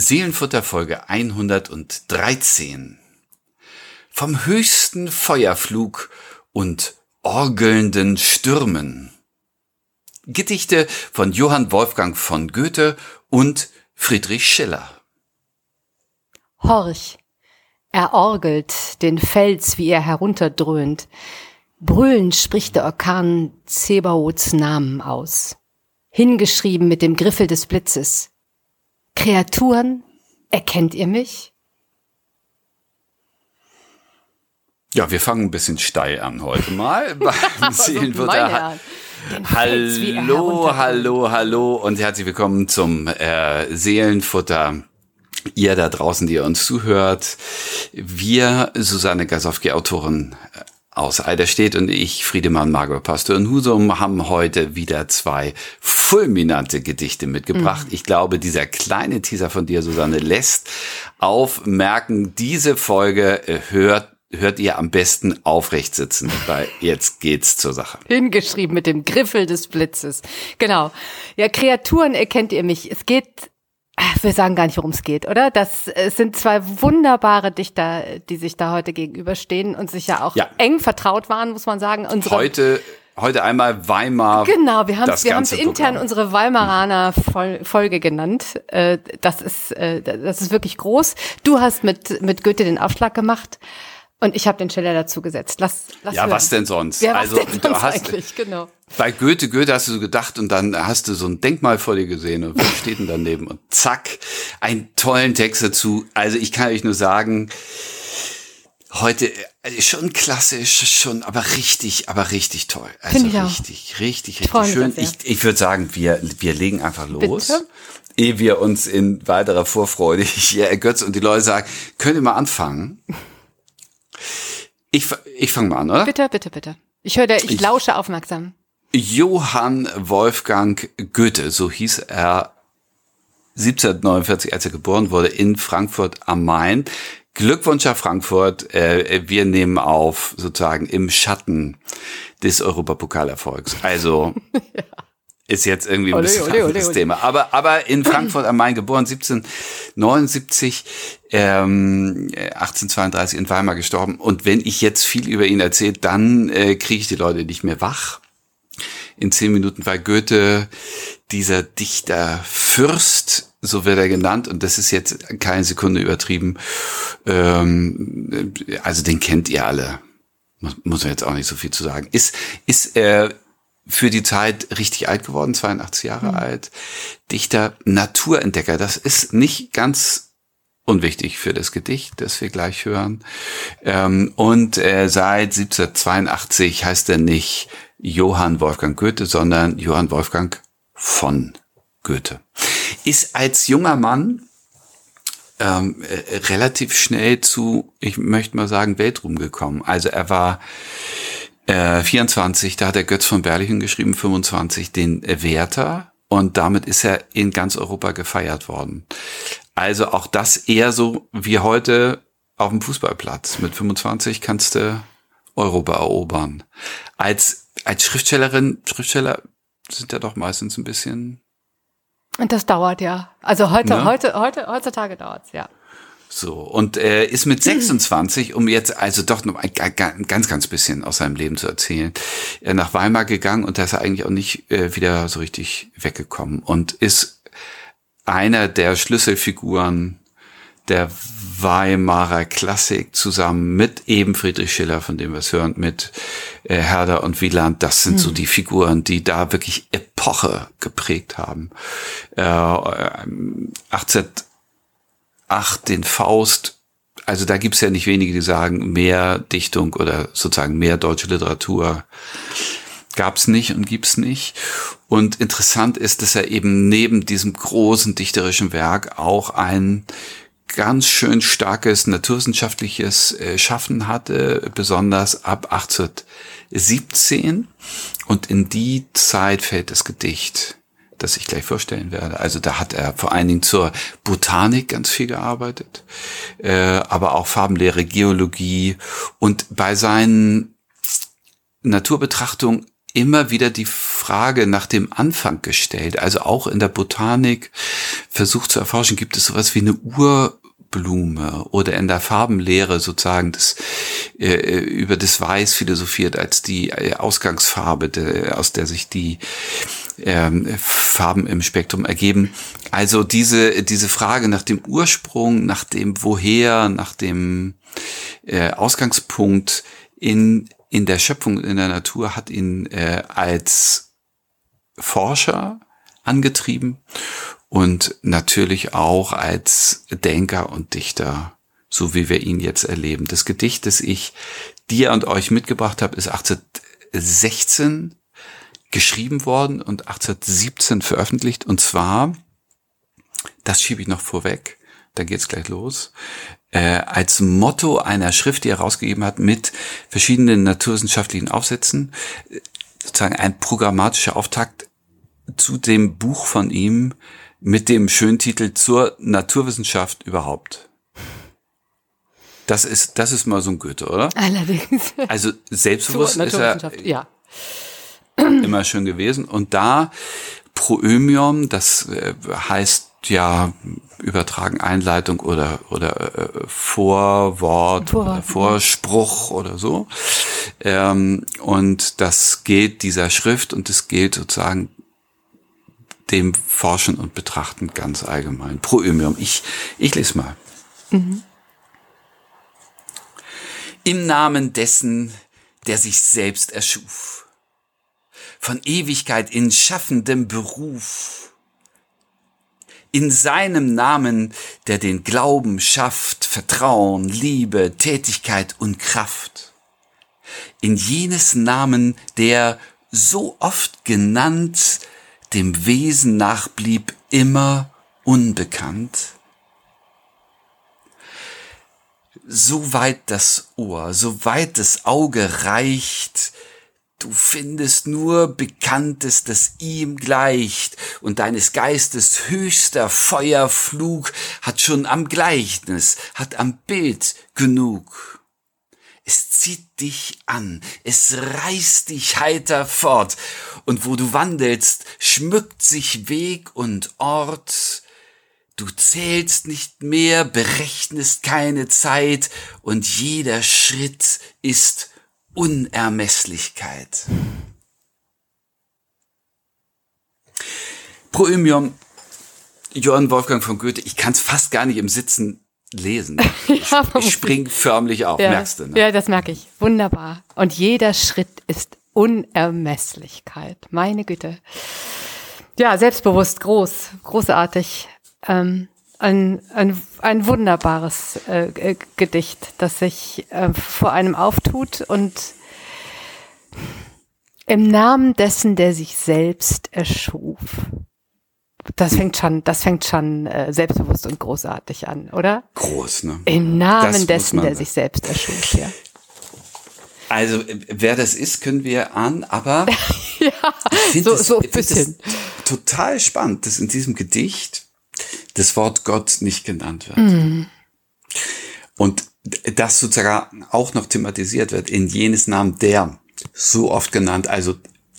Seelenfutter Folge 113. Vom höchsten Feuerflug und orgelnden Stürmen. Gedichte von Johann Wolfgang von Goethe und Friedrich Schiller. Horch, er orgelt den Fels, wie er herunterdröhnt. Brüllend spricht der Orkan Zebaoths Namen aus. Hingeschrieben mit dem Griffel des Blitzes. Kreaturen, erkennt ihr mich? Ja, wir fangen ein bisschen steil an heute mal beim Seelenfutter. Hallo, hallo, hallo und herzlich willkommen zum äh, Seelenfutter. Ihr da draußen, die ihr uns zuhört. Wir, Susanne Gasowski, Autorin aus Eiderstedt und ich, Friedemann Margot Pastor in Husum, haben heute wieder zwei fulminante Gedichte mitgebracht. Mhm. Ich glaube, dieser kleine Teaser von dir, Susanne, lässt aufmerken, diese Folge äh, hört hört ihr am besten aufrecht sitzen, weil jetzt geht's zur Sache. Hingeschrieben mit dem Griffel des Blitzes. Genau. Ja, Kreaturen erkennt ihr mich. Es geht wir sagen gar nicht, worum es geht, oder? Das es sind zwei wunderbare Dichter, die sich da heute gegenüberstehen und sich ja auch ja. eng vertraut waren, muss man sagen. Unsere heute heute einmal Weimar. Genau, wir haben wir haben es intern unsere Weimaraner Folge genannt. Äh, das ist äh, das ist wirklich groß. Du hast mit mit Goethe den Aufschlag gemacht. Und ich habe den Schiller dazu gesetzt. Lass, lass ja, hören. was denn sonst? Ja, also denn du hast genau. Bei Goethe, Goethe hast du so gedacht und dann hast du so ein Denkmal vor dir gesehen und was steht denn daneben und zack, einen tollen Text dazu. Also ich kann euch nur sagen, heute äh, schon klassisch, schon, aber richtig, aber richtig toll. Also ich richtig, auch. richtig, richtig Freund schön. Ich, ich würde sagen, wir, wir legen einfach los. Bitte? Ehe wir uns in weiterer Vorfreude hier ergötzen und die Leute sagen, könnt ihr mal anfangen? Ich, ich fange mal an, oder? Bitte, bitte, bitte. Ich höre, ich, ich lausche aufmerksam. Johann Wolfgang Goethe, so hieß er 1749, als er geboren wurde, in Frankfurt am Main. Glückwunsch nach Frankfurt. Äh, wir nehmen auf sozusagen im Schatten des Europapokalerfolgs. Also ja ist jetzt irgendwie ein bisschen ole, ole, ole, Thema. Aber, aber in Frankfurt am Main geboren, 1779, ähm, 1832 in Weimar gestorben. Und wenn ich jetzt viel über ihn erzähle, dann äh, kriege ich die Leute nicht mehr wach. In zehn Minuten war Goethe dieser Dichter Fürst, so wird er genannt, und das ist jetzt keine Sekunde übertrieben. Ähm, also den kennt ihr alle. Muss, muss man jetzt auch nicht so viel zu sagen. Ist, ist äh, für die Zeit richtig alt geworden, 82 Jahre mhm. alt. Dichter, Naturentdecker. Das ist nicht ganz unwichtig für das Gedicht, das wir gleich hören. Ähm, und äh, seit 1782 heißt er nicht Johann Wolfgang Goethe, sondern Johann Wolfgang von Goethe. Ist als junger Mann ähm, äh, relativ schnell zu, ich möchte mal sagen, Weltruhm gekommen. Also er war äh, 24, da hat der Götz von Berlichen geschrieben, 25 den Werther und damit ist er in ganz Europa gefeiert worden. Also auch das eher so wie heute auf dem Fußballplatz. Mit 25 kannst du Europa erobern. Als, als Schriftstellerin, Schriftsteller sind ja doch meistens ein bisschen. Und das dauert ja. Also heute, ne? heute, heute, heutzutage dauert's ja. So, und er ist mit 26, um jetzt also doch noch ein ganz, ganz bisschen aus seinem Leben zu erzählen, er nach Weimar gegangen und da ist er eigentlich auch nicht äh, wieder so richtig weggekommen und ist einer der Schlüsselfiguren der Weimarer Klassik zusammen mit eben Friedrich Schiller, von dem wir es hören, mit äh, Herder und Wieland. Das sind mhm. so hm. die Figuren, die da wirklich Epoche geprägt haben. Äh, 18 ach, den Faust, also da gibt's ja nicht wenige, die sagen, mehr Dichtung oder sozusagen mehr deutsche Literatur gab's nicht und gibt's nicht. Und interessant ist, dass er eben neben diesem großen dichterischen Werk auch ein ganz schön starkes naturwissenschaftliches äh, Schaffen hatte, besonders ab 1817. Und in die Zeit fällt das Gedicht das ich gleich vorstellen werde. Also da hat er vor allen Dingen zur Botanik ganz viel gearbeitet, äh, aber auch Farbenlehre, Geologie und bei seinen Naturbetrachtungen immer wieder die Frage nach dem Anfang gestellt. Also auch in der Botanik versucht zu erforschen, gibt es sowas wie eine Urblume oder in der Farbenlehre sozusagen das, äh, über das Weiß philosophiert als die äh, Ausgangsfarbe, de, aus der sich die ähm, Farben im Spektrum ergeben. Also diese, diese Frage nach dem Ursprung, nach dem Woher, nach dem äh, Ausgangspunkt in, in der Schöpfung, in der Natur hat ihn äh, als Forscher angetrieben und natürlich auch als Denker und Dichter, so wie wir ihn jetzt erleben. Das Gedicht, das ich dir und euch mitgebracht habe, ist 1816 geschrieben worden und 1817 veröffentlicht. Und zwar, das schiebe ich noch vorweg, dann geht's gleich los, äh, als Motto einer Schrift, die er rausgegeben hat, mit verschiedenen naturwissenschaftlichen Aufsätzen, sozusagen ein programmatischer Auftakt zu dem Buch von ihm mit dem schönen Titel zur Naturwissenschaft überhaupt. Das ist, das ist mal so ein Goethe, oder? Allerdings. Also selbstbewusst ist er ja. immer schön gewesen. Und da Proömium, das äh, heißt ja übertragen Einleitung oder oder äh, Vorwort Vorwort, oder Vorspruch oder so ähm, und das gilt dieser Schrift und es gilt sozusagen dem Forschen und Betrachten ganz allgemein. Proömium. Ich ich lese mal. Mhm. Im Namen dessen, der sich selbst erschuf, von Ewigkeit in schaffendem Beruf in seinem Namen, der den Glauben schafft, Vertrauen, Liebe, Tätigkeit und Kraft. In jenes Namen, der so oft genannt, dem Wesen nach blieb immer unbekannt. So weit das Ohr, so weit das Auge reicht, Du findest nur Bekanntes, das ihm gleicht, und deines Geistes höchster Feuerflug hat schon am Gleichnis, hat am Bild genug. Es zieht dich an, es reißt dich heiter fort, und wo du wandelst, schmückt sich Weg und Ort, Du zählst nicht mehr, berechnest keine Zeit, und jeder Schritt ist Unermesslichkeit. Proömium, Johann Wolfgang von Goethe, ich kann es fast gar nicht im Sitzen lesen. ja, ich spring förmlich auf, ja, merkst du? Ne? Ja, das merke ich. Wunderbar. Und jeder Schritt ist Unermesslichkeit. Meine Güte. Ja, selbstbewusst, groß, großartig. Ähm, ein, ein, ein wunderbares äh, äh, Gedicht, das sich äh, vor einem auftut und im Namen dessen, der sich selbst erschuf. Das fängt schon, das fängt schon äh, selbstbewusst und großartig an, oder? Groß, ne? Im Namen das dessen, der sich selbst erschuf, ja. Also, wer das ist, können wir an, aber ja, so, das, so ein bisschen. total spannend, dass in diesem Gedicht das Wort Gott nicht genannt wird. Mm. Und das sozusagen auch noch thematisiert wird in jenes Namen der so oft genannt, also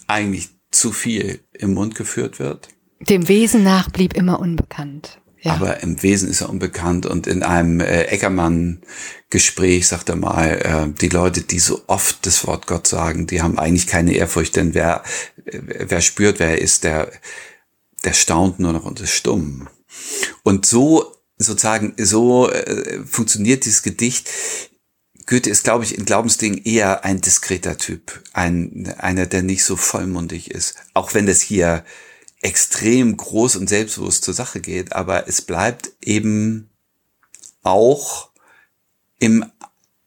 eigentlich zu viel im Mund geführt wird. Dem Wesen nach blieb immer unbekannt. Ja. Aber im Wesen ist er unbekannt und in einem äh, Eckermann-Gespräch sagt er mal, äh, die Leute, die so oft das Wort Gott sagen, die haben eigentlich keine Ehrfurcht, denn wer, äh, wer spürt, wer er ist, der, der staunt nur noch und ist stumm. Und so sozusagen, so äh, funktioniert dieses Gedicht. Goethe ist, glaube ich, in Glaubensdingen eher ein diskreter Typ, ein, einer, der nicht so vollmundig ist. Auch wenn das hier extrem groß und selbstbewusst zur Sache geht, aber es bleibt eben auch im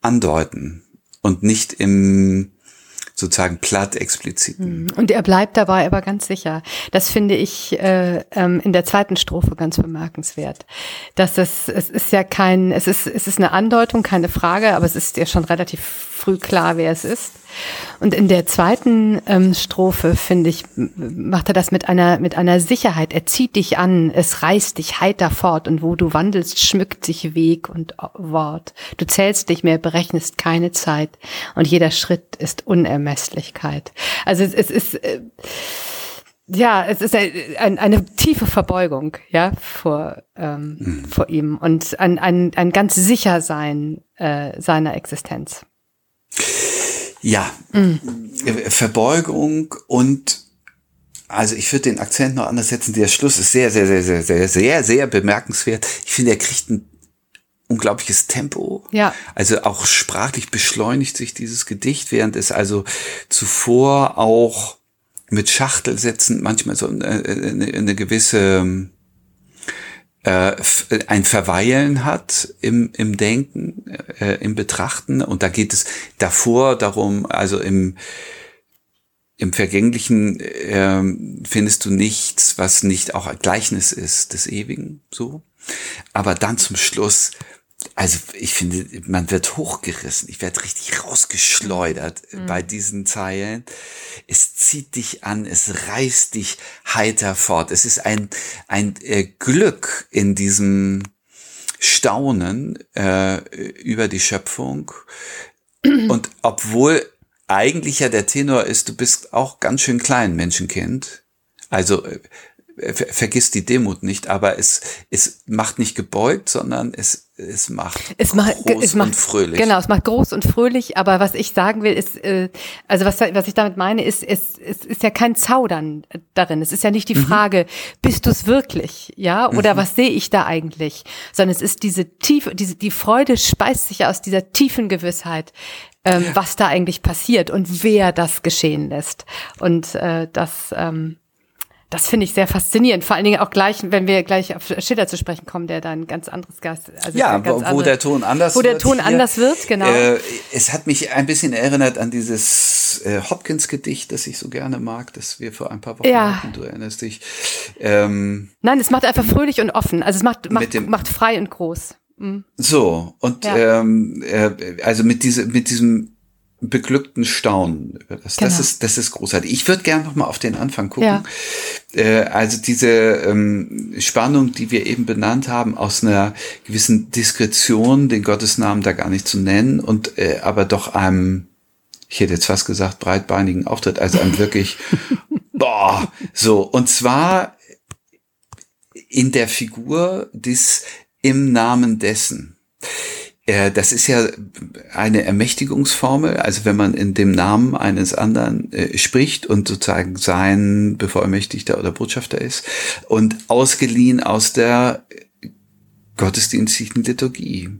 Andeuten und nicht im sozusagen platt explizit. Mhm. Und er bleibt dabei aber ganz sicher. Das finde ich äh, ähm, in der zweiten Strophe ganz bemerkenswert. Dass es, es ist ja kein, es ist, es ist eine Andeutung, keine Frage, aber es ist ja schon relativ früh klar, wer es ist. Und in der zweiten ähm, Strophe, finde ich, macht er das mit einer, mit einer Sicherheit. Er zieht dich an, es reißt dich heiter fort und wo du wandelst, schmückt sich Weg und Wort. Du zählst nicht mehr, berechnest keine Zeit und jeder Schritt ist Unermesslichkeit. Also es, es ist, äh, ja, es ist ein, eine tiefe Verbeugung, ja, vor, ähm, mhm. vor ihm und ein, ein, ein ganz Sichersein äh, seiner Existenz. Ja, mhm. Verbeugung und also ich würde den Akzent noch anders setzen. Der Schluss ist sehr, sehr, sehr, sehr, sehr, sehr, sehr bemerkenswert. Ich finde, er kriegt ein unglaubliches Tempo. Ja. Also auch sprachlich beschleunigt sich dieses Gedicht, während es also zuvor auch mit Schachtelsätzen manchmal so eine, eine, eine gewisse äh, ein Verweilen hat im, im Denken, äh, im Betrachten. Und da geht es davor darum, also im im Vergänglichen äh, findest du nichts, was nicht auch ein Gleichnis ist des Ewigen, so. Aber dann zum Schluss also ich finde, man wird hochgerissen, ich werde richtig rausgeschleudert mhm. bei diesen Zeilen. Es zieht dich an, es reißt dich heiter fort. Es ist ein, ein äh, Glück in diesem Staunen äh, über die Schöpfung. Und obwohl eigentlich ja der Tenor ist, du bist auch ganz schön klein, Menschenkind. Also äh, vergiss die Demut nicht, aber es, es macht nicht gebeugt, sondern es, es macht es macht, groß es macht, und fröhlich. Genau, es macht groß und fröhlich, aber was ich sagen will, ist, äh, also was, was ich damit meine, ist, es, es ist ja kein Zaudern darin. Es ist ja nicht die mhm. Frage, bist du es wirklich, ja, oder mhm. was sehe ich da eigentlich, sondern es ist diese tiefe, diese, die Freude speist sich ja aus dieser tiefen Gewissheit, ähm, ja. was da eigentlich passiert und wer das geschehen lässt. Und äh, das, ähm, das finde ich sehr faszinierend. Vor allen Dingen auch gleich, wenn wir gleich auf Schiller zu sprechen kommen, der da ein ganz anderes Gast, also ja, wo, andere, der Ton anders wird. Wo der Ton hier. anders wird, genau. Äh, es hat mich ein bisschen erinnert an dieses äh, Hopkins-Gedicht, das ich so gerne mag, das wir vor ein paar Wochen ja. hatten. Du erinnerst dich. Ähm, Nein, es macht einfach fröhlich und offen. Also es macht, macht, dem, macht frei und groß. Mhm. So, und ja. ähm, äh, also mit, diese, mit diesem beglückten Staunen über das. Genau. Das ist, das ist großartig. Ich würde gerne noch mal auf den Anfang gucken. Ja. Äh, also diese ähm, Spannung, die wir eben benannt haben, aus einer gewissen Diskretion, den Gottesnamen da gar nicht zu nennen und äh, aber doch einem, ich hätte jetzt fast gesagt, breitbeinigen Auftritt, also einem wirklich, boah, so. Und zwar in der Figur des im Namen dessen. Äh, das ist ja eine Ermächtigungsformel, also wenn man in dem Namen eines anderen äh, spricht und sozusagen sein Bevollmächtigter oder Botschafter ist und ausgeliehen aus der gottesdienstlichen Liturgie.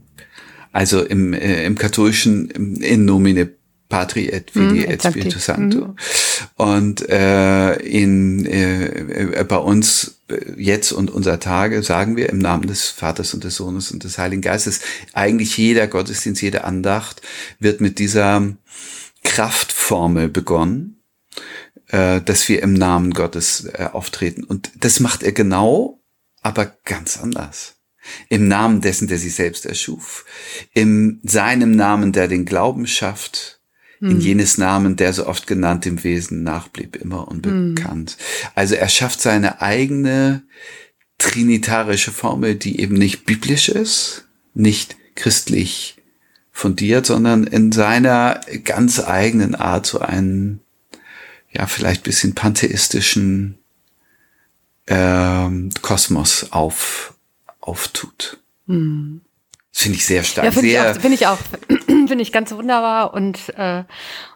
Also im, äh, im katholischen in nomine Patri et Fili mm, et Spiritus Sancto. Mm. Und äh, in, äh, bei uns äh, jetzt und unser Tage sagen wir im Namen des Vaters und des Sohnes und des Heiligen Geistes. Eigentlich jeder Gottesdienst, jede Andacht wird mit dieser Kraftformel begonnen, äh, dass wir im Namen Gottes äh, auftreten. Und das macht er genau, aber ganz anders im Namen dessen, der sich selbst erschuf, in seinem Namen, der den Glauben schafft, in hm. jenes Namen, der so oft genannt im Wesen nachblieb, immer unbekannt. Hm. Also er schafft seine eigene trinitarische Formel, die eben nicht biblisch ist, nicht christlich fundiert, sondern in seiner ganz eigenen Art so einen, ja, vielleicht bisschen pantheistischen ähm, Kosmos auf, auftut. Hm. Finde ich sehr stark. Ja, finde ich, auch, find ich auch. finde ich ganz wunderbar. Und, äh,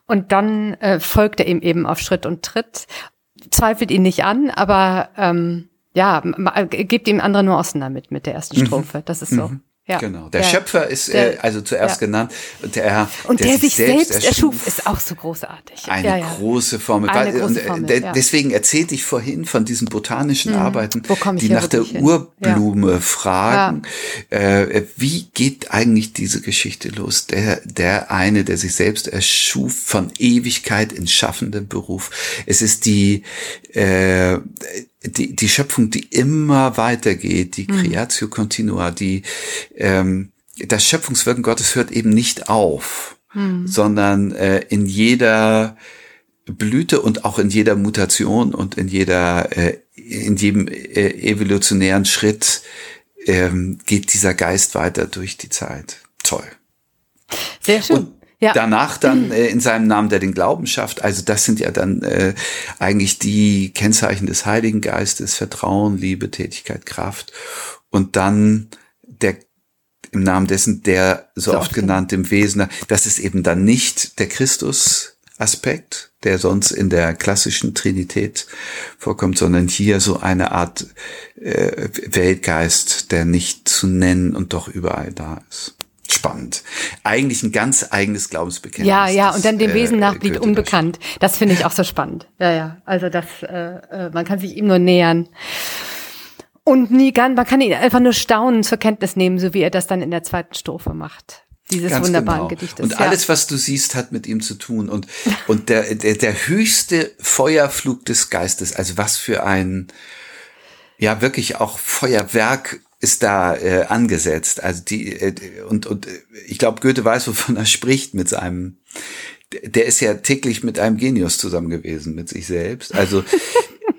und dann äh, folgt er ihm eben auf Schritt und Tritt, zweifelt ihn nicht an, aber ähm, ja, gibt ihm andere Nuancen damit mit der ersten mhm. Strophe. Das ist so. Mhm. Ja. Genau. Der, der Schöpfer ist der, äh, also zuerst ja. genannt. Der, und der, der sich selbst, selbst erschuf, ist auch so großartig. Eine ja, große Formel. Eine große und, äh, Formel. Deswegen erzählte ich vorhin von diesen botanischen mhm. Arbeiten, die nach der Urblume fragen. Äh, wie geht eigentlich diese Geschichte los? Der, der eine, der sich selbst erschuf von Ewigkeit in schaffendem Beruf. Es ist die, äh, die, die Schöpfung, die immer weitergeht, die mhm. Creatio Continua, die ähm, das Schöpfungswirken Gottes hört eben nicht auf, mhm. sondern äh, in jeder Blüte und auch in jeder Mutation und in jeder äh, in jedem äh, evolutionären Schritt ähm, geht dieser Geist weiter durch die Zeit. Toll. Sehr schön. Und Ja. Danach dann äh, in seinem Namen, der den Glauben schafft. Also das sind ja dann äh, eigentlich die Kennzeichen des Heiligen Geistes, Vertrauen, Liebe, Tätigkeit, Kraft. Und dann der im Namen dessen, der so, so oft genannt im Wesen, das ist eben dann nicht der Christus-Aspekt, der sonst in der klassischen Trinität vorkommt, sondern hier so eine Art äh, Weltgeist, der nicht zu nennen und doch überall da ist spannend. Eigentlich ein ganz eigenes Glaubensbekenntnis. Ja, ja, und dann dem Wesen äh, nach blieb unbekannt. Das finde ich auch so spannend. Ja, ja. Also das, äh, äh, man kann sich ihm nur nähern. Und nie ganz, man kann ihn einfach nur staunen zur Kenntnis nehmen, so wie er das dann in der zweiten Strophe macht. Dieses Ganz wunderbaren genau. Gedichtes. Und alles, was du siehst, hat mit ihm zu tun. Und, und der, der, der höchste Feuerflug des Geistes, also was für ein, ja, wirklich auch Feuerwerk ist da äh, angesetzt. Also die äh, und und äh, ich glaube Goethe weiß, wovon er spricht mit seinem. Der ist ja täglich mit einem Genius zusammen gewesen, mit sich selbst. Also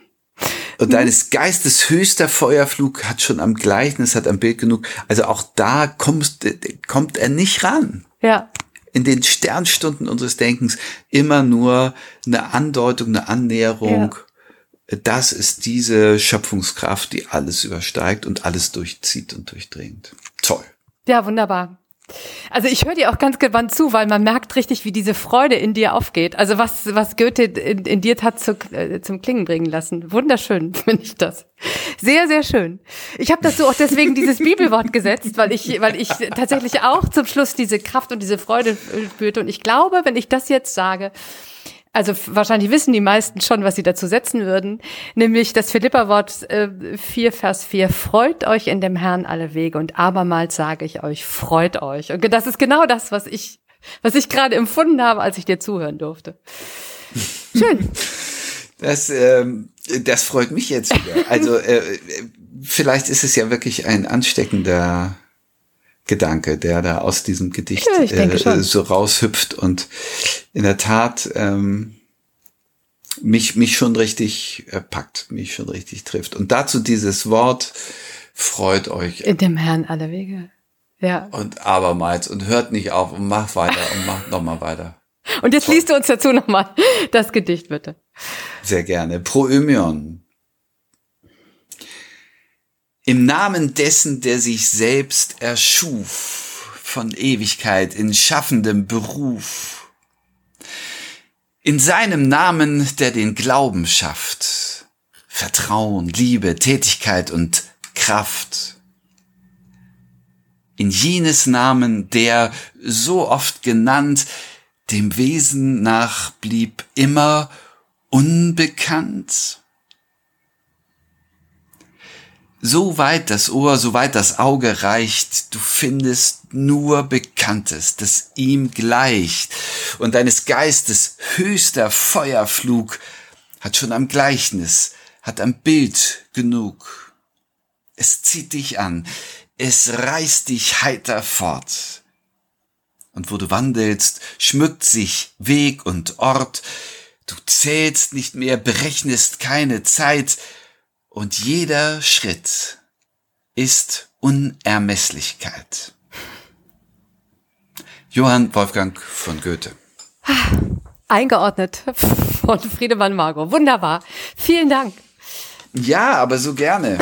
und deines Geistes höchster Feuerflug hat schon am Gleichnis, hat am Bild genug. Also auch da kommst, kommt er nicht ran. Ja. In den Sternstunden unseres Denkens immer nur eine Andeutung, eine Annäherung. Ja das ist diese Schöpfungskraft, die alles übersteigt und alles durchzieht und durchdringt. Toll. Ja, wunderbar. Also ich höre dir auch ganz gewandt zu, weil man merkt richtig, wie diese Freude in dir aufgeht. Also was, was Goethe in, in dir hat zu, äh, zum Klingen bringen lassen. Wunderschön, finde ich das. Sehr, sehr schön. Ich habe dazu auch deswegen dieses Bibelwort gesetzt, weil ich, weil ich tatsächlich auch zum Schluss diese Kraft und diese Freude spürte. Und ich glaube, wenn ich das jetzt sage, also wahrscheinlich wissen die meisten schon, was sie dazu setzen würden, nämlich das Philippa-Wort äh, 4, Vers 4, freut euch in dem Herrn alle Wege und abermals sage ich euch, freut euch. Und das ist genau das, was ich, was ich gerade empfunden habe, als ich dir zuhören durfte. Schön. Das, ähm, das freut mich jetzt wieder. Also äh, vielleicht ist es ja wirklich ein ansteckender Gedanke, der da aus diesem Gedicht ja, äh, so raushüpft und in der Tat ähm, mich mich schon richtig äh, packt, mich schon richtig trifft. Und dazu dieses Wort freut euch. In dem Herrn alle Wege. Ja. Und abermals und hört nicht auf und macht weiter und macht nochmal weiter. Und jetzt liest du uns dazu nochmal das Gedicht, bitte. Sehr gerne. Proömion. Im Namen dessen, der sich selbst erschuf, von Ewigkeit in schaffendem Beruf. In seinem Namen, der den Glauben schafft, Vertrauen, Liebe, Tätigkeit und Kraft. In jenes Namen, der so oft genannt, dem Wesen nach blieb immer unbekannt so weit das Ohr, so weit das Auge reicht, du findest nur Bekanntes, das ihm gleicht, und deines Geistes höchster Feuerflug hat schon am Gleichnis, hat am Bild genug. Es zieht dich an, es reißt dich heiter fort. Und wo du wandelst, schmückt sich Weg und Ort, du zählst nicht mehr, berechnest keine Zeit, und jeder Schritt ist Unermesslichkeit. Johann Wolfgang von Goethe. Eingeordnet von Friedemann Margot. Wunderbar. Vielen Dank. Ja, aber so gerne.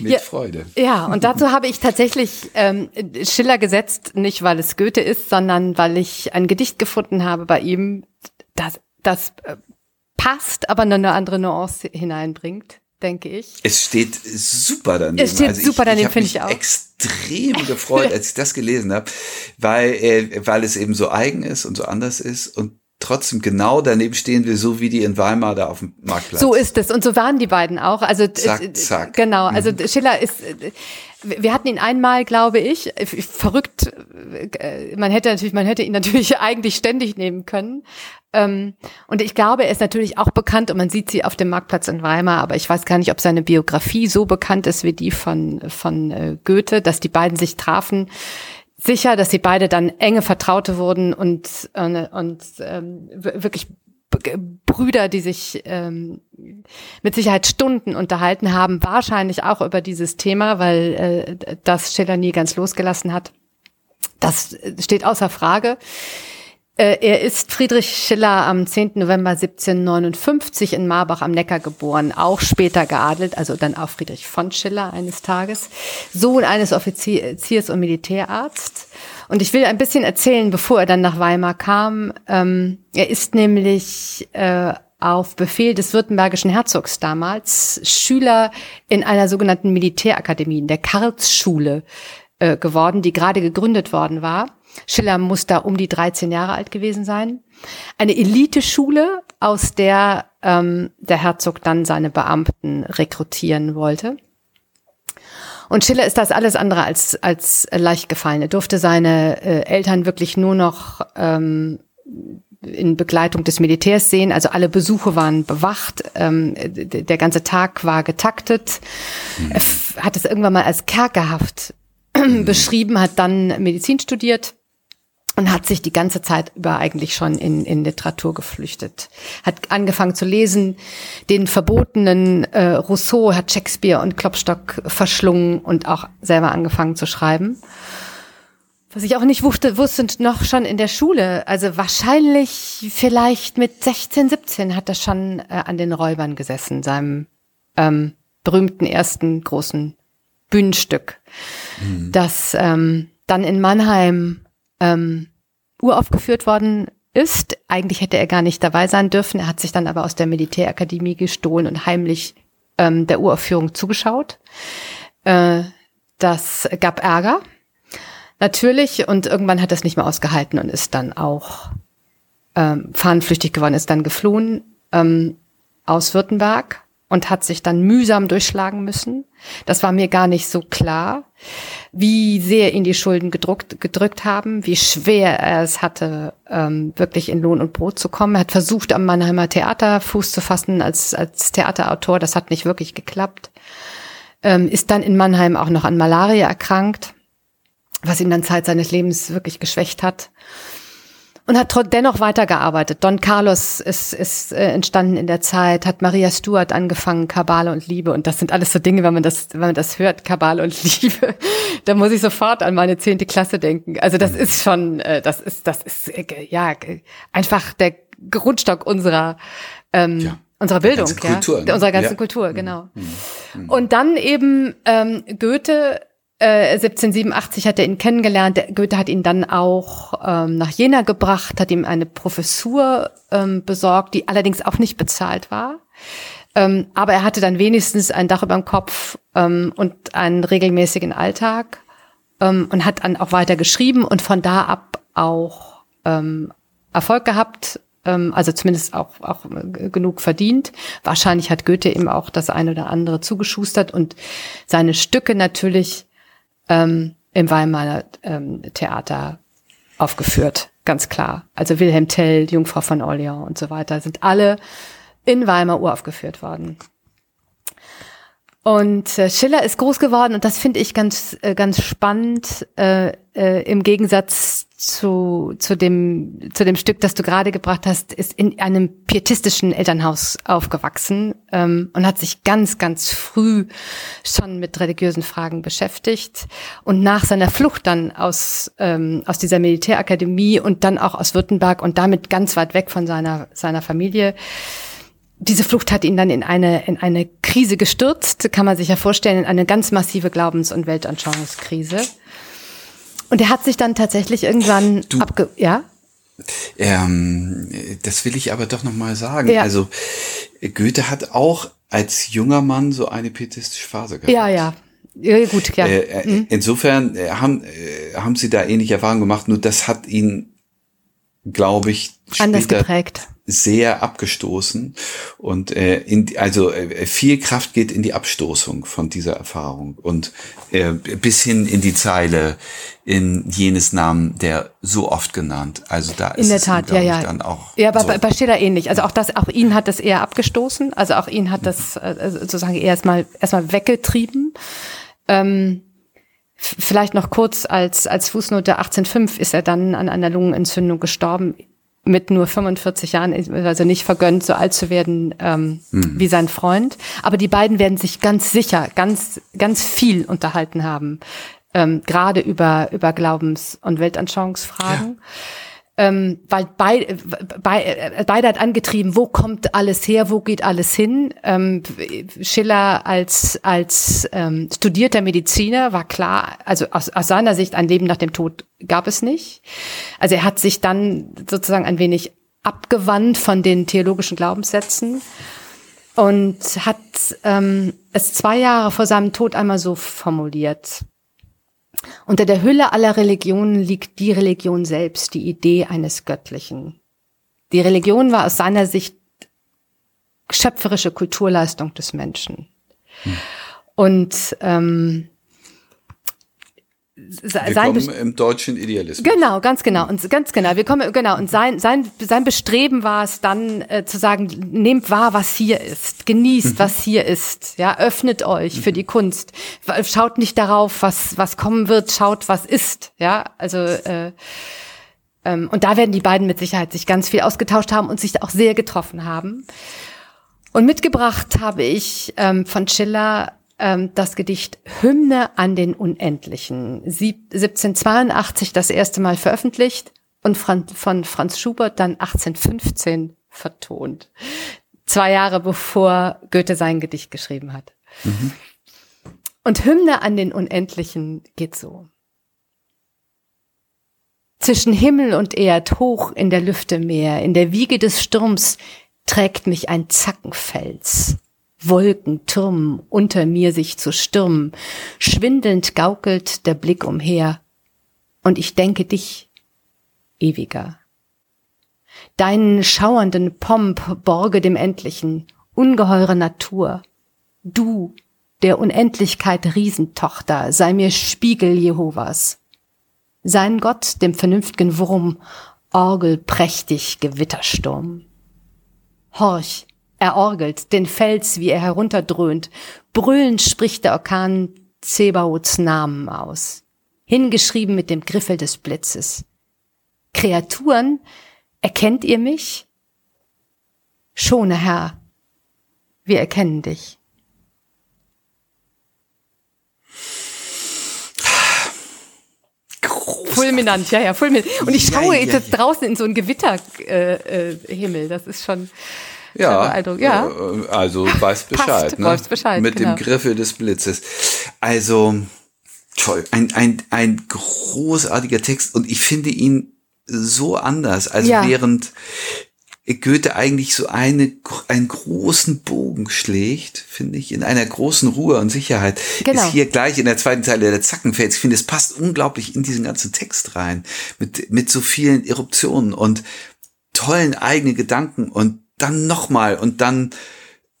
Mit ja, Freude. Ja, und dazu habe ich tatsächlich ähm, Schiller gesetzt, nicht weil es Goethe ist, sondern weil ich ein Gedicht gefunden habe bei ihm, das, das äh, passt, aber nur eine andere Nuance hineinbringt denke ich. Es steht super daneben. Es steht also super daneben, finde ich auch. extrem gefreut, als ich das gelesen habe, weil, äh, weil es eben so eigen ist und so anders ist und trotzdem genau daneben stehen wir, so wie die in Weimar da auf dem Marktplatz. So ist es. Und so waren die beiden auch. Also zack, zack. Genau. Also mhm. Schiller ist. Wir hatten ihn einmal, glaube ich, verrückt. Äh, man hätte natürlich, man hätte ihn natürlich eigentlich ständig nehmen können. Ähm, und ich glaube, er ist natürlich auch bekannt und man sieht sie auf dem Marktplatz in Weimar, aber ich weiß gar nicht, ob seine Biografie so bekannt ist wie die von, von äh, Goethe, dass die beiden sich trafen sicher, dass sie beide dann enge Vertraute wurden und, äh, und ähm, wirklich Brüder, die sich ähm, mit Sicherheit Stunden unterhalten haben, wahrscheinlich auch über dieses Thema, weil äh, das Schiller nie ganz losgelassen hat. Das steht außer Frage. Äh, er ist Friedrich Schiller am 10. November 1759 in Marbach am Neckar geboren, auch später geadelt, also dann auch Friedrich von Schiller eines Tages, Sohn eines Offiziers und Militärarzt. Und ich will ein bisschen erzählen, bevor er dann nach Weimar kam. Ähm, er ist nämlich äh, auf Befehl des württembergischen Herzogs damals Schüler in einer sogenannten Militärakademie, in der Karlsschule äh, geworden, die gerade gegründet worden war. Schiller muss da um die 13 Jahre alt gewesen sein. Eine Eliteschule, aus der ähm, der Herzog dann seine Beamten rekrutieren wollte. Und Schiller ist das alles andere als, als leicht gefallen. Er durfte seine äh, Eltern wirklich nur noch ähm, in Begleitung des Militärs sehen. Also alle Besuche waren bewacht. Ähm, der ganze Tag war getaktet. Er hat es irgendwann mal als kerkerhaft beschrieben, hat dann Medizin studiert und hat sich die ganze Zeit über eigentlich schon in, in Literatur geflüchtet. Hat angefangen zu lesen, den verbotenen äh, Rousseau hat Shakespeare und Klopstock verschlungen und auch selber angefangen zu schreiben. Was ich auch nicht wusste, wusste noch schon in der Schule. Also wahrscheinlich vielleicht mit 16, 17 hat er schon äh, an den Räubern gesessen, seinem ähm, berühmten ersten großen Bühnenstück, mhm. das ähm, dann in Mannheim ähm, uraufgeführt worden ist. Eigentlich hätte er gar nicht dabei sein dürfen. Er hat sich dann aber aus der Militärakademie gestohlen und heimlich ähm, der Uraufführung zugeschaut. Äh, das gab Ärger. Natürlich. Und irgendwann hat er es nicht mehr ausgehalten und ist dann auch ähm, fahnenflüchtig geworden, ist dann geflohen ähm, aus Württemberg und hat sich dann mühsam durchschlagen müssen. Das war mir gar nicht so klar, wie sehr ihn die Schulden gedruckt, gedrückt haben, wie schwer er es hatte, ähm, wirklich in Lohn und Brot zu kommen. Er hat versucht, am Mannheimer Theater Fuß zu fassen als, als Theaterautor. Das hat nicht wirklich geklappt. Ähm, ist dann in Mannheim auch noch an Malaria erkrankt, was ihn dann Zeit seines Lebens wirklich geschwächt hat und hat dennoch weitergearbeitet. Don Carlos ist, ist äh, entstanden in der Zeit, hat Maria Stuart angefangen, Kabale und Liebe. Und das sind alles so Dinge, wenn man das, wenn man das hört, Kabale und Liebe, da muss ich sofort an meine zehnte Klasse denken. Also das ist schon, äh, das ist, das ist äh, ja einfach der Grundstock unserer ähm, ja unserer Bildung, ja, Kultur, ne? unserer ganzen ja. Kultur, genau. Mhm. Mhm. Und dann eben ähm, Goethe 1787 äh, hat er ihn kennengelernt. Goethe hat ihn dann auch ähm, nach Jena gebracht, hat ihm eine Professur ähm, besorgt, die allerdings auch nicht bezahlt war. Ähm, aber er hatte dann wenigstens ein Dach über dem Kopf ähm, und einen regelmäßigen Alltag ähm, und hat dann auch weiter geschrieben und von da ab auch ähm, Erfolg gehabt, also zumindest auch, auch genug verdient. Wahrscheinlich hat Goethe ihm auch das eine oder andere zugeschustert und seine Stücke natürlich ähm, im Weimarer ähm, Theater aufgeführt, ganz klar. Also Wilhelm Tell, Jungfrau von Orleans und so weiter sind alle in Weimar uraufgeführt worden. Und äh, Schiller ist groß geworden und das finde ich ganz äh, ganz spannend äh, äh, im Gegensatz zu zu dem zu dem Stück, das du gerade gebracht hast, ist in einem pietistischen Elternhaus aufgewachsen ähm, und hat sich ganz ganz früh schon mit religiösen Fragen beschäftigt und nach seiner Flucht dann aus ähm, aus dieser Militärakademie und dann auch aus Württemberg und damit ganz weit weg von seiner seiner Familie diese Flucht hat ihn dann in eine, in eine Krise gestürzt, kann man sich ja vorstellen, in eine ganz massive Glaubens- und Weltanschauungskrise. Und er hat sich dann tatsächlich irgendwann du, abge, ja? Ähm, das will ich aber doch nochmal sagen. Ja. Also, Goethe hat auch als junger Mann so eine pietistische Phase gehabt. Ja, ja. Ja, gut, ja. Äh, äh mhm. Insofern äh, haben, äh, haben sie da ähnliche Erfahrungen gemacht, nur das hat ihn, glaube ich, anders geprägt sehr abgestoßen und äh, in, also äh, viel Kraft geht in die Abstoßung von dieser Erfahrung und äh, bis hin in die Zeile in jenes Namen der so oft genannt. Also da ist in der Tat, ihm, ja, ja. dann auch ja, aber so. bei Schiller ähnlich. Also auch das, auch ihn hat das eher abgestoßen. Also auch ihn hat das äh, sozusagen erstmal erstmal weggetrieben. Ähm, Vielleicht noch kurz als, als Fußnote 1805 ist er dann an einer Lungenentzündung gestorben mit nur 45 Jahren, also nicht vergönnt, so alt zu werden ähm, mhm. wie sein Freund. Aber die beiden werden sich ganz sicher, ganz, ganz viel unterhalten haben ähm, gerade über, über Glaubens- und Weltanschauungsfragen. Ja. Ähm, weil bei, bei, äh, beide hat angetrieben, wo kommt alles her, wo geht alles hin. Ähm, Schiller als, als ähm, studierter Mediziner war klar, also aus, aus seiner Sicht ein Leben nach dem Tod gab es nicht. Also er hat sich dann sozusagen ein wenig abgewandt von den theologischen Glaubenssätzen und hat ähm, es zwei Jahre vor seinem Tod einmal so formuliert. Unter der Hülle aller Religionen liegt die Religion selbst, die Idee eines Göttlichen. Die Religion war aus seiner Sicht schöpferische Kulturleistung des Menschen. Hm. Und ähm, sein Willkommen im deutschen Idealismus. Genau, ganz genau und ganz genau. Wir kommen genau und sein sein sein Bestreben war es dann äh, zu sagen, nehmt wahr, was hier ist, genießt, mhm. was hier ist, ja, öffnet euch mhm. für die Kunst, schaut nicht darauf, was was kommen wird, schaut, was ist, ja, also äh, ähm, und da werden die beiden mit Sicherheit sich ganz viel ausgetauscht haben und sich auch sehr getroffen haben. Und mitgebracht habe ich ähm, von Schiller das Gedicht Hymne an den Unendlichen, 1782 das erste Mal veröffentlicht und von Franz Schubert dann 1815 vertont. Zwei Jahre bevor Goethe sein Gedicht geschrieben hat. Mhm. Und Hymne an den Unendlichen geht so. Zwischen Himmel und Erd, hoch in der Lüfte Meer, in der Wiege des Sturms, trägt mich ein Zackenfels. Wolken türmen unter mir sich zu stürmen, schwindelnd gaukelt der Blick umher, und ich denke dich, ewiger. Deinen schauernden Pomp borge dem Endlichen, ungeheure Natur. Du, der Unendlichkeit Riesentochter, sei mir Spiegel Jehovas. Sein Gott, dem vernünft'gen Wurm, Orgel prächtig Gewittersturm. Horch, er orgelt den Fels, wie er herunterdröhnt. Brüllend spricht der Orkan Zebaoths Namen aus. Hingeschrieben mit dem Griffel des Blitzes. Kreaturen, erkennt ihr mich? Schone, Herr, wir erkennen dich. Fulminant, ja, ja, fulminant. Und ich schaue ja, ja, jetzt ja. draußen in so einen Gewitterhimmel. Äh, äh, das ist schon. Ja, ja. Äh, also weiß Bescheid. Passt, ne? Weiß Bescheid Mit genau. dem Griffel des Blitzes. Also toll, ein, ein, ein großartiger Text und ich finde ihn so anders, als ja. während Goethe eigentlich so eine, einen großen Bogen schlägt, finde ich, in einer großen Ruhe und Sicherheit, genau. ist hier gleich in der zweiten Zeile der Zackenfels. Ich finde, es passt unglaublich in diesen ganzen Text rein, mit, mit so vielen Eruptionen und tollen eigenen Gedanken und dann nochmal und dann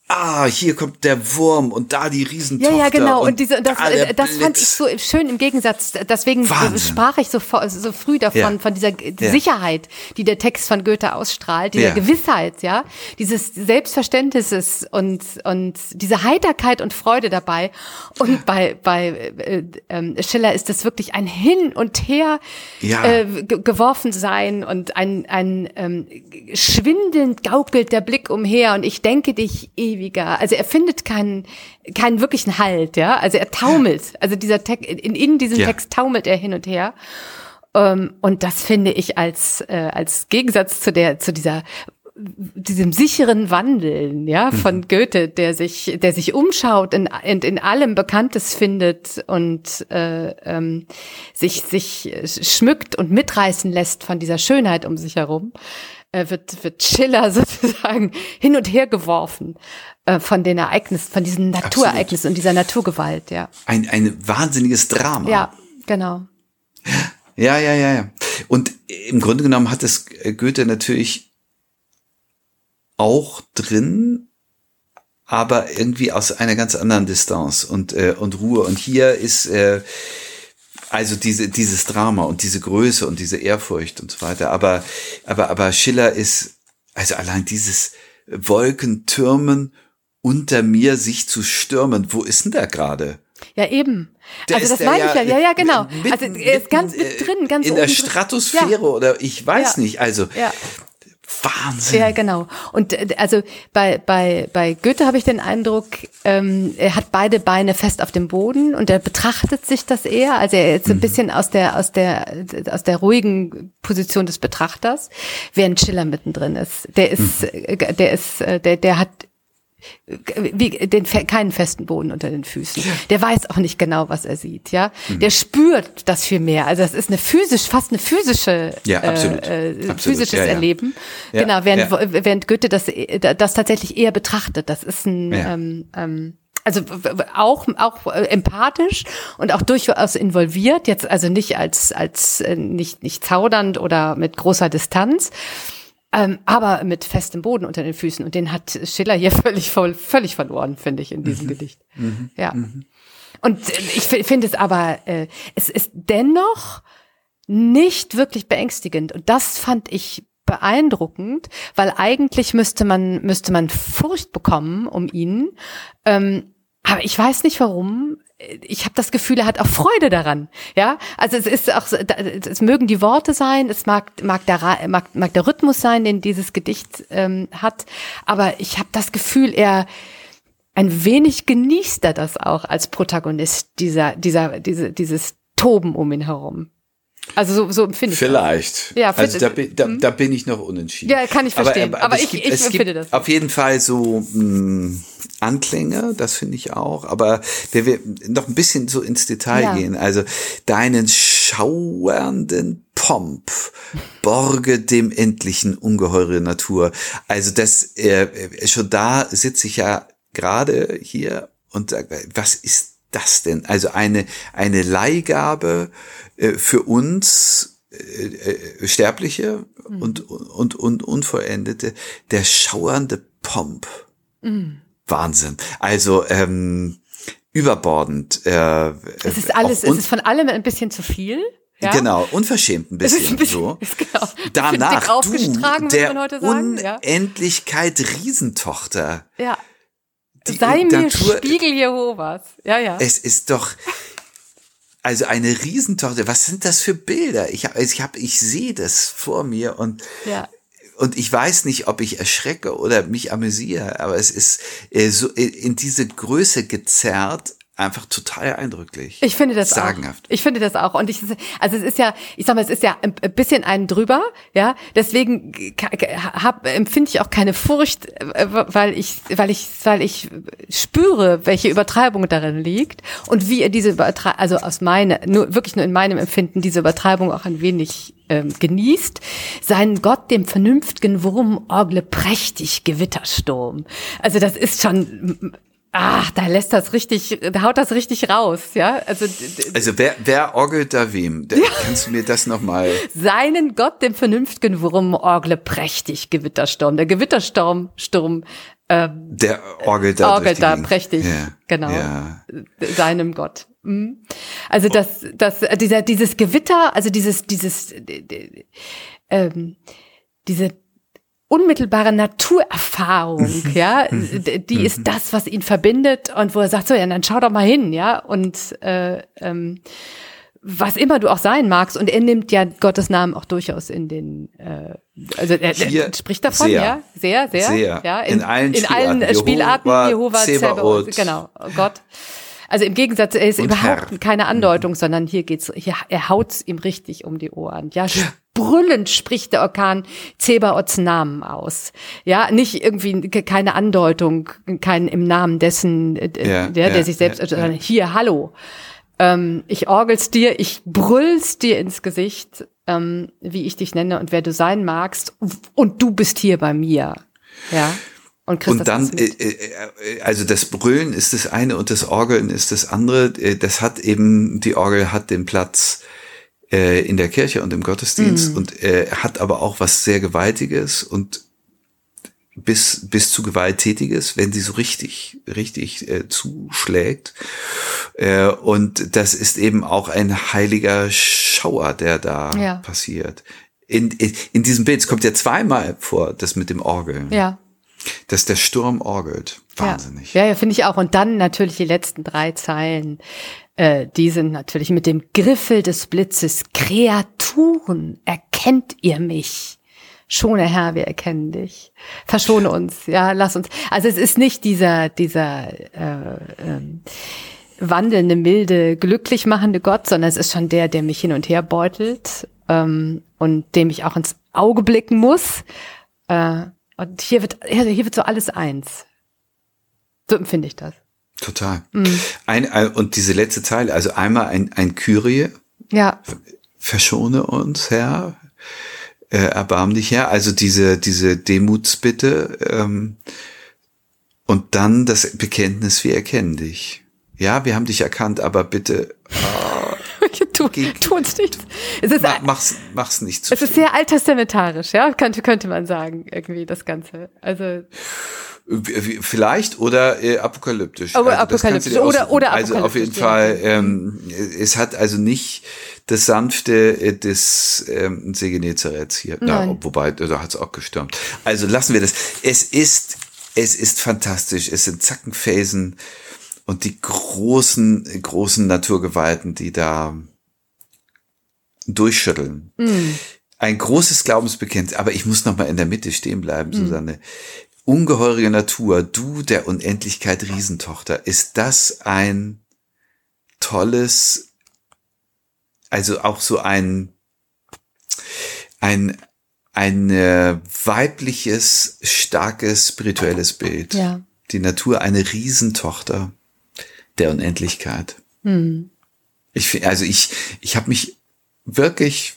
ah, hier kommt der Wurm und da die Riesentochter. Ja, ja, genau. Und, und diese, das, äh, das fand ich so schön im Gegensatz. Deswegen Wahnsinn. sprach ich so, so früh davon, ja. von dieser ja. Sicherheit, die der Text von Goethe ausstrahlt, dieser ja. Gewissheit, ja, dieses Selbstverständnisses und, und diese Heiterkeit und Freude dabei. Und bei, bei äh, äh, Schiller ist das wirklich ein Hin und Her äh, geworfen sein und ein, ein ähm, schwindelnd gaukelt der Blick umher und ich denke dich eh ewiger. Also er findet keinen, keinen wirklichen Halt, ja. Also er taumelt. Also dieser Text, in, in diesem ja. Text taumelt er hin und her. Um, ähm, und das finde ich als, äh, als Gegensatz zu der, zu dieser diesem sicheren Wandeln, ja, mhm. von mhm. Goethe, der sich, der sich umschaut und in, in, allem Bekanntes findet und äh, ähm, sich sich schmückt und mitreißen lässt von dieser Schönheit um sich herum, äh, wird, wird Schiller sozusagen hin und her geworfen äh, von den Ereignissen, von diesen Naturereignissen und dieser Naturgewalt, ja. Ein, ein wahnsinniges Drama. Ja, genau. Ja, ja, ja, ja. Und im Grunde genommen hat es Goethe natürlich auch drin, aber irgendwie aus einer ganz anderen Distanz und, äh, und Ruhe. Und hier ist äh, also diese, dieses Drama und diese Größe und diese Ehrfurcht und so weiter. Aber, aber, aber Schiller ist, also allein dieses Wolkentürmen unter mir sich zu stürmen. Wo ist denn der gerade? Ja, eben. Der also das meine ich ja, ja, ja, genau. Mitten, also er ist ganz mit drin, ganz In der Stratosphäre ja. oder ich weiß ja. nicht. Also ja Wahnsinn. Ja, genau. Und äh, also bei, bei, bei Goethe habe ich den Eindruck, ähm, er hat beide Beine fest auf dem Boden und er betrachtet sich das eher. Also er ist ein bisschen aus der, aus der, aus der ruhigen Position des Betrachters, während Schiller mittendrin ist. Der ist, äh, der ist, äh, der, der hat wie, den, keinen festen Boden unter den Füßen. Der weiß auch nicht genau, was er sieht, ja. Mhm. Der spürt das viel mehr. Also das ist eine physisch, fast eine physische, ja, absolut. Äh, absolut. physisches ja, ja. Erleben. Genau, während, während Goethe das, das tatsächlich eher betrachtet. Das ist ein, ähm, ähm, also auch auch empathisch und auch durchaus involviert jetzt also nicht als als äh, nicht nicht zaudernd oder mit großer Distanz ähm, aber mit festem Boden unter den Füßen. Und den hat Schiller hier völlig, voll, völlig verloren, finde ich, in diesem mhm. Gedicht. Mhm. Ja. Mhm. Und äh, ich finde es aber, äh, es ist dennoch nicht wirklich beängstigend. Und das fand ich beeindruckend, weil eigentlich müsste man, müsste man Furcht bekommen um ihn. Ähm, aber ich weiß nicht warum ich habe das Gefühl, er hat auch Freude daran. Ja, also es ist auch, es mögen die Worte sein, es mag mag der mag, mag der Rhythmus sein, den dieses Gedicht ähm, hat, aber ich habe das Gefühl, er ein wenig genießt er das auch als Protagonist dieser dieser diese dieses Toben um ihn herum. Also so, so empfinde ich Vielleicht. Das. Ja, also da, da, da bin ich noch unentschieden. Ja, kann ich verstehen. Aber, aber, aber ich, gibt, ich empfinde das. Auf jeden Fall so mh, hm, Anklänge, das finde ich auch. Aber wenn wir noch ein bisschen so ins Detail ja. gehen, also deinen schauernden Pomp borge dem endlichen ungeheure Natur. Also das äh, schon da sitze ich ja gerade hier und sage, was ist das denn? Also eine eine Leihgabe äh, für uns äh, äh, Sterbliche mhm. und, und, und Unvollendete, der schauernde Pomp. Mhm. Wahnsinn. Also ähm, überbordend. Äh, es ist alles, es ist von allem ein bisschen zu viel. Ja? Genau, unverschämt ein bisschen, ein bisschen so. Genau, Danach du, der Unendlichkeit. Riesentochter. Ja. Die Sei mir Natur, Spiegel Jehovas. Ja, ja. Es ist doch, also eine Riesentochter. Was sind das für Bilder? Ich habe, ich habe, ich sehe das vor mir und ja. und ich weiß nicht, ob ich erschrecke oder mich amüsiere, aber es ist äh, so in diese Größe gezerrt einfach total eindrücklich. Ich finde das Sagenhaft. auch. Ich finde das auch. Und ich, also es ist ja, ich sag mal, es ist ja ein bisschen einen drüber, ja. Deswegen hab, empfinde ich auch keine Furcht, äh, weil ich, weil ich, weil ich spüre, welche Übertreibung darin liegt und wie er diese Übertreibung, also aus meiner, nur, wirklich nur in meinem Empfinden, diese Übertreibung auch ein wenig ähm, genießt, seinen Gott dem vernünftigen Wurm orgle prächtig Gewittersturm. Also das ist schon Ach, da lässt das richtig, da haut das richtig raus, ja. Also, also wer, wer orgelt da wem? Ja. Kannst du mir das nochmal? Seinen Gott, dem vernünftigen Wurm, orgle prächtig Gewittersturm. Der Gewittersturm, Sturm, ähm, der orgelt da, orgelt da prächtig, ja. genau. Ja. Seinem Gott. Mhm. Also das, das, dieser, dieses Gewitter, also dieses, dieses, ähm, diese unmittelbare Naturerfahrung, ja, die ist das, was ihn verbindet und wo er sagt, so, ja, dann schau doch mal hin, ja, und äh, ähm, was immer du auch sein magst, und er nimmt ja Gottes Namen auch durchaus in den, äh, also er, er spricht davon, sehr, ja, sehr, sehr, sehr, ja, in, in allen, in allen Spielarten, Spielarten Jehova, Zebaoth, genau, Gott. Also im Gegensatz, er ist und überhaupt Herr. keine Andeutung, sondern hier geht's, hier, er haut's ihm richtig um die Ohren. Ja, brüllend spricht der Orkan Zebaots Namen aus. Ja, nicht irgendwie keine Andeutung, kein im Namen dessen, äh, ja, der, der ja, sich selbst, ja, sondern hier, hallo. Ähm, ich orgel's dir, ich brüll's dir ins Gesicht, ähm, wie ich dich nenne und wer du sein magst. Und du bist hier bei mir. Ja. Und, und dann, äh, äh, also das Brüllen ist das eine und das Orgeln ist das andere. Äh, das hat eben, die Orgel hat den Platz äh, in der Kirche und im Gottesdienst mhm. und äh, hat aber auch was sehr Gewaltiges und bis, bis zu Gewalttätiges, wenn sie so richtig, richtig äh, zuschlägt. Äh, und das ist eben auch ein heiliger Schauer, der da ja. passiert. In, in, in diesem Bild, es kommt ja zweimal vor, das mit dem Orgeln. Ja. Dass der Sturm orgelt. Wahnsinnig. Ja, ja, ja finde ich auch. Und dann natürlich die letzten drei Zeilen. Äh, die sind natürlich mit dem Griffel des Blitzes Kreaturen. Erkennt ihr mich? Schone Herr, wir erkennen dich. Verschone uns, ja, lass uns. Also es ist nicht dieser, dieser äh, ähm, wandelnde, milde, glücklich machende Gott, sondern es ist schon der, der mich hin und her beutelt ähm, und dem ich auch ins Auge blicken muss. Äh, und hier wird, hier wird so alles eins. So empfinde ich das. Total. Mhm. Ein, ein, und diese letzte Zeile, also einmal ein, ein Kyrie. Ja. Verschone uns, Herr. Äh, erbarm dich, Herr. Also diese, diese Demutsbitte. Ähm, und dann das Bekenntnis, wir erkennen dich. Ja, wir haben dich erkannt, aber bitte. Äh, tu, tu uns nichts. Es ist, mach, mach's, mach's nicht zu Es viel. ist sehr alttestamentarisch, ja, könnte, könnte man sagen, irgendwie das Ganze. Also. Vielleicht oder äh, apokalyptisch. Aber also apokalyptisch oder, oder Also auf jeden Fall, ähm, es hat also nicht das sanfte äh, des ähm, Segenezerets hier. Nein. Ja, wobei, da hat's auch gestürmt. Also lassen wir das. Es ist, es ist fantastisch. Es sind Zackenfelsen und die großen, großen Naturgewalten, die da durchschütteln. Mm. Ein großes Glaubensbekenntnis, aber ich muss noch mal in der Mitte stehen bleiben, mm. Susanne ungeheure Natur, du der Unendlichkeit Riesentochter, ist das ein tolles, also auch so ein, ein, ein weibliches, starkes, spirituelles Bild. Ja. Die Natur eine Riesentochter der Unendlichkeit. Hm. Ich, also ich, ich habe mich wirklich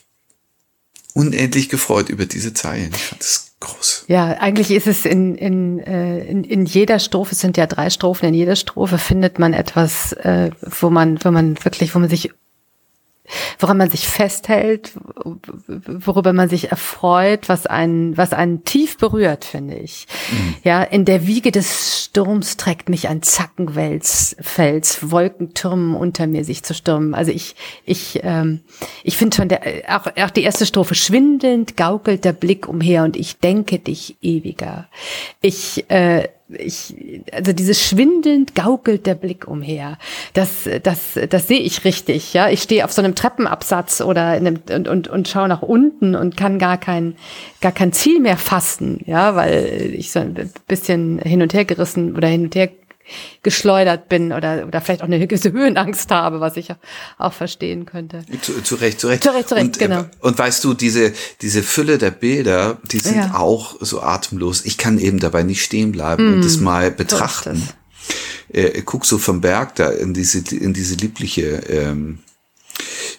unendlich gefreut über diese Zeilen. Ich fand das groß. Ja, eigentlich ist es in, in, äh, in, in jeder Strophe, es sind ja drei Strophen, in jeder Strophe findet man etwas, äh, wo man, wo man wirklich, wo man sich woran man sich festhält, worüber man sich erfreut, was einen, was einen tief berührt, finde ich. Mhm. Ja, in der Wiege des Sturms trägt mich ein Zackenwels, Fels, Wolkentürmen unter mir sich zu stürmen. Also ich, ich, ähm, ich finde schon der, auch, auch die erste Strophe schwindelnd gaukelt der Blick umher und ich denke dich ewiger. Ich, äh, ich, also dieses schwindelnd gaukelt der Blick umher. Das, das, das sehe ich richtig. Ja, ich stehe auf so einem Treppenabsatz oder in einem, und, und, und schaue nach unten und kann gar kein, gar kein Ziel mehr fassen. Ja, weil ich so ein bisschen hin und her gerissen oder hin und her geschleudert bin oder, oder vielleicht auch eine gewisse Höhenangst habe, was ich auch verstehen könnte. Zu, zu Recht, zu Recht. Zu Recht, zu Recht, und, genau. Und weißt du, diese, diese Fülle der Bilder, die sind ja. auch so atemlos. Ich kann eben dabei nicht stehen bleiben mm, und das mal betrachten. So äh, guck so vom Berg da in diese, in diese liebliche, ähm,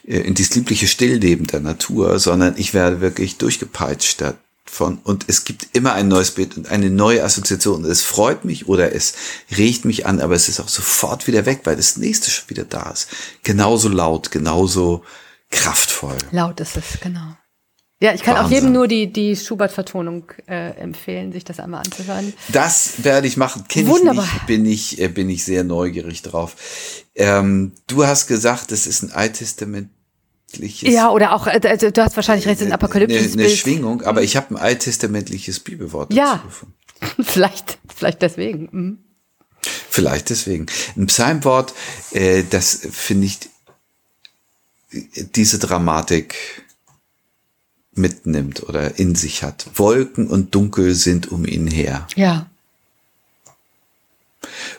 äh, in dieses liebliche Stillleben der Natur, sondern ich werde wirklich durchgepeitscht da von und es gibt immer ein neues Bild und eine neue Assoziation. Es freut mich oder es regt mich an, aber es ist auch sofort wieder weg, weil das nächste schon wieder da ist. Genauso laut, genauso kraftvoll. Laut ist es, genau. Ja, ich kann Wahnsinn. auch jedem nur die, die Schubert-Vertonung äh, empfehlen, sich das einmal anzuhören. Das werde ich machen. Kenne ich nicht, bin ich, äh, bin ich sehr neugierig drauf. Ähm, du hast gesagt, das ist ein Alttestament ja, oder auch, äh, also, du hast wahrscheinlich recht, ein apokalyptisches eine, eine Schwingung, aber ich habe ein alttestamentliches Bibelwort ja, dazu gefunden. vielleicht, vielleicht deswegen. Mhm. Vielleicht deswegen. Ein Psalmwort, äh, das finde ich diese Dramatik mitnimmt oder in sich hat. Wolken und Dunkel sind um ihn her. Ja.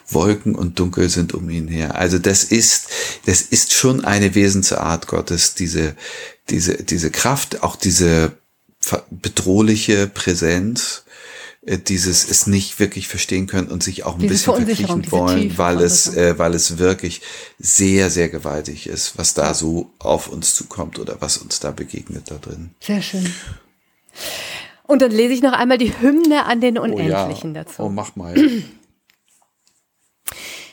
Wolken und Dunkel sind um ihn her. Also das ist, das ist schon eine Wesensart Gottes, diese, diese, diese Kraft, auch diese bedrohliche Präsenz, äh, dieses es nicht wirklich verstehen können und sich auch ein diese bisschen verkriechen wollen, weil es, äh, weil es wirklich sehr, sehr gewaltig ist, was da so auf uns zukommt oder was uns da begegnet da drin. Sehr schön. Und dann lese ich noch einmal die Hymne an den Unendlichen oh ja. dazu. Oh, mach mal.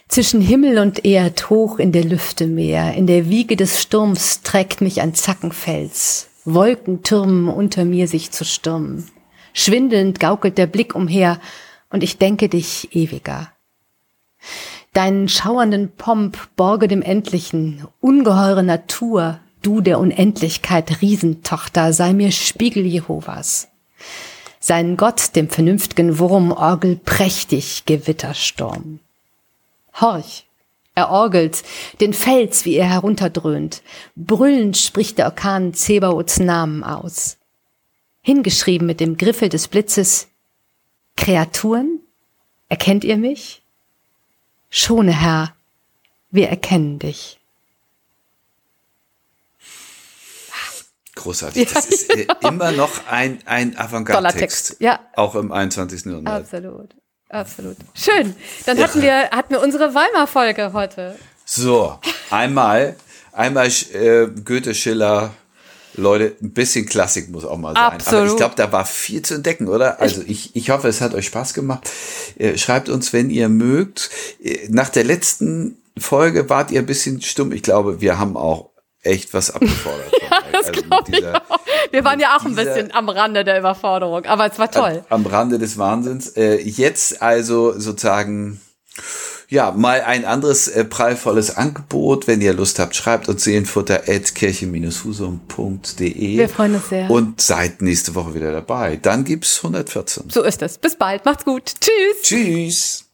Zwischen Himmel und Erd hoch in der Lüfte Meer, in der Wiege des Sturms trägt mich ein Zackenfels, Wolken türmen unter mir sich zu stürmen. Schwindelnd gaukelt der Blick umher, und ich denke dich ewiger. Deinen schauernden Pomp borge dem Endlichen, ungeheure Natur, du der Unendlichkeit Riesentochter, sei mir Spiegel Jehovas. Sein Gott, dem vernünft'gen Wurm, orgel prächtig Gewittersturm. Horch! Er orgelt, den Fels, wie er herunterdröhnt. Brüllend spricht der Orkan Zebaots Namen aus. hingeschrieben mit dem Griffel des Blitzes, Kreaturen, erkennt ihr mich? Schone, Herr, wir erkennen dich. Großartig. Das ist äh, immer noch ein, ein Avantgarde-Text. Ja. Auch im 21. Jahrhundert. Absolut. Absolut. Schön. Dann hatten wir, hatten wir unsere Weimar-Folge heute. So, einmal, einmal äh, Goethe, Schiller, Leute, ein bisschen Klassik muss auch mal sein. Absolut. Aber ich glaube, da war viel zu entdecken, oder? Also ich, ich hoffe, es hat euch Spaß gemacht. Äh, schreibt uns, wenn ihr mögt. Äh, nach der letzten Folge wart ihr ein bisschen stumm. Ich glaube, wir haben auch echt was abgefordert. ja, das also glaube ich auch. Wir waren ja auch ein bisschen am Rande der Überforderung, aber es war toll. Am Rande des Wahnsinns. Äh, jetzt also sozusagen, ja, mal ein anderes äh, prallvolles Angebot. Wenn ihr Lust habt, schreibt uns seelenfutter.kirche-husum.de. Wir freuen uns sehr. Und seid nächste Woche wieder dabei. Dann gibt's 114. So ist es. Bis bald. Macht's gut. Tschüss. Tschüss.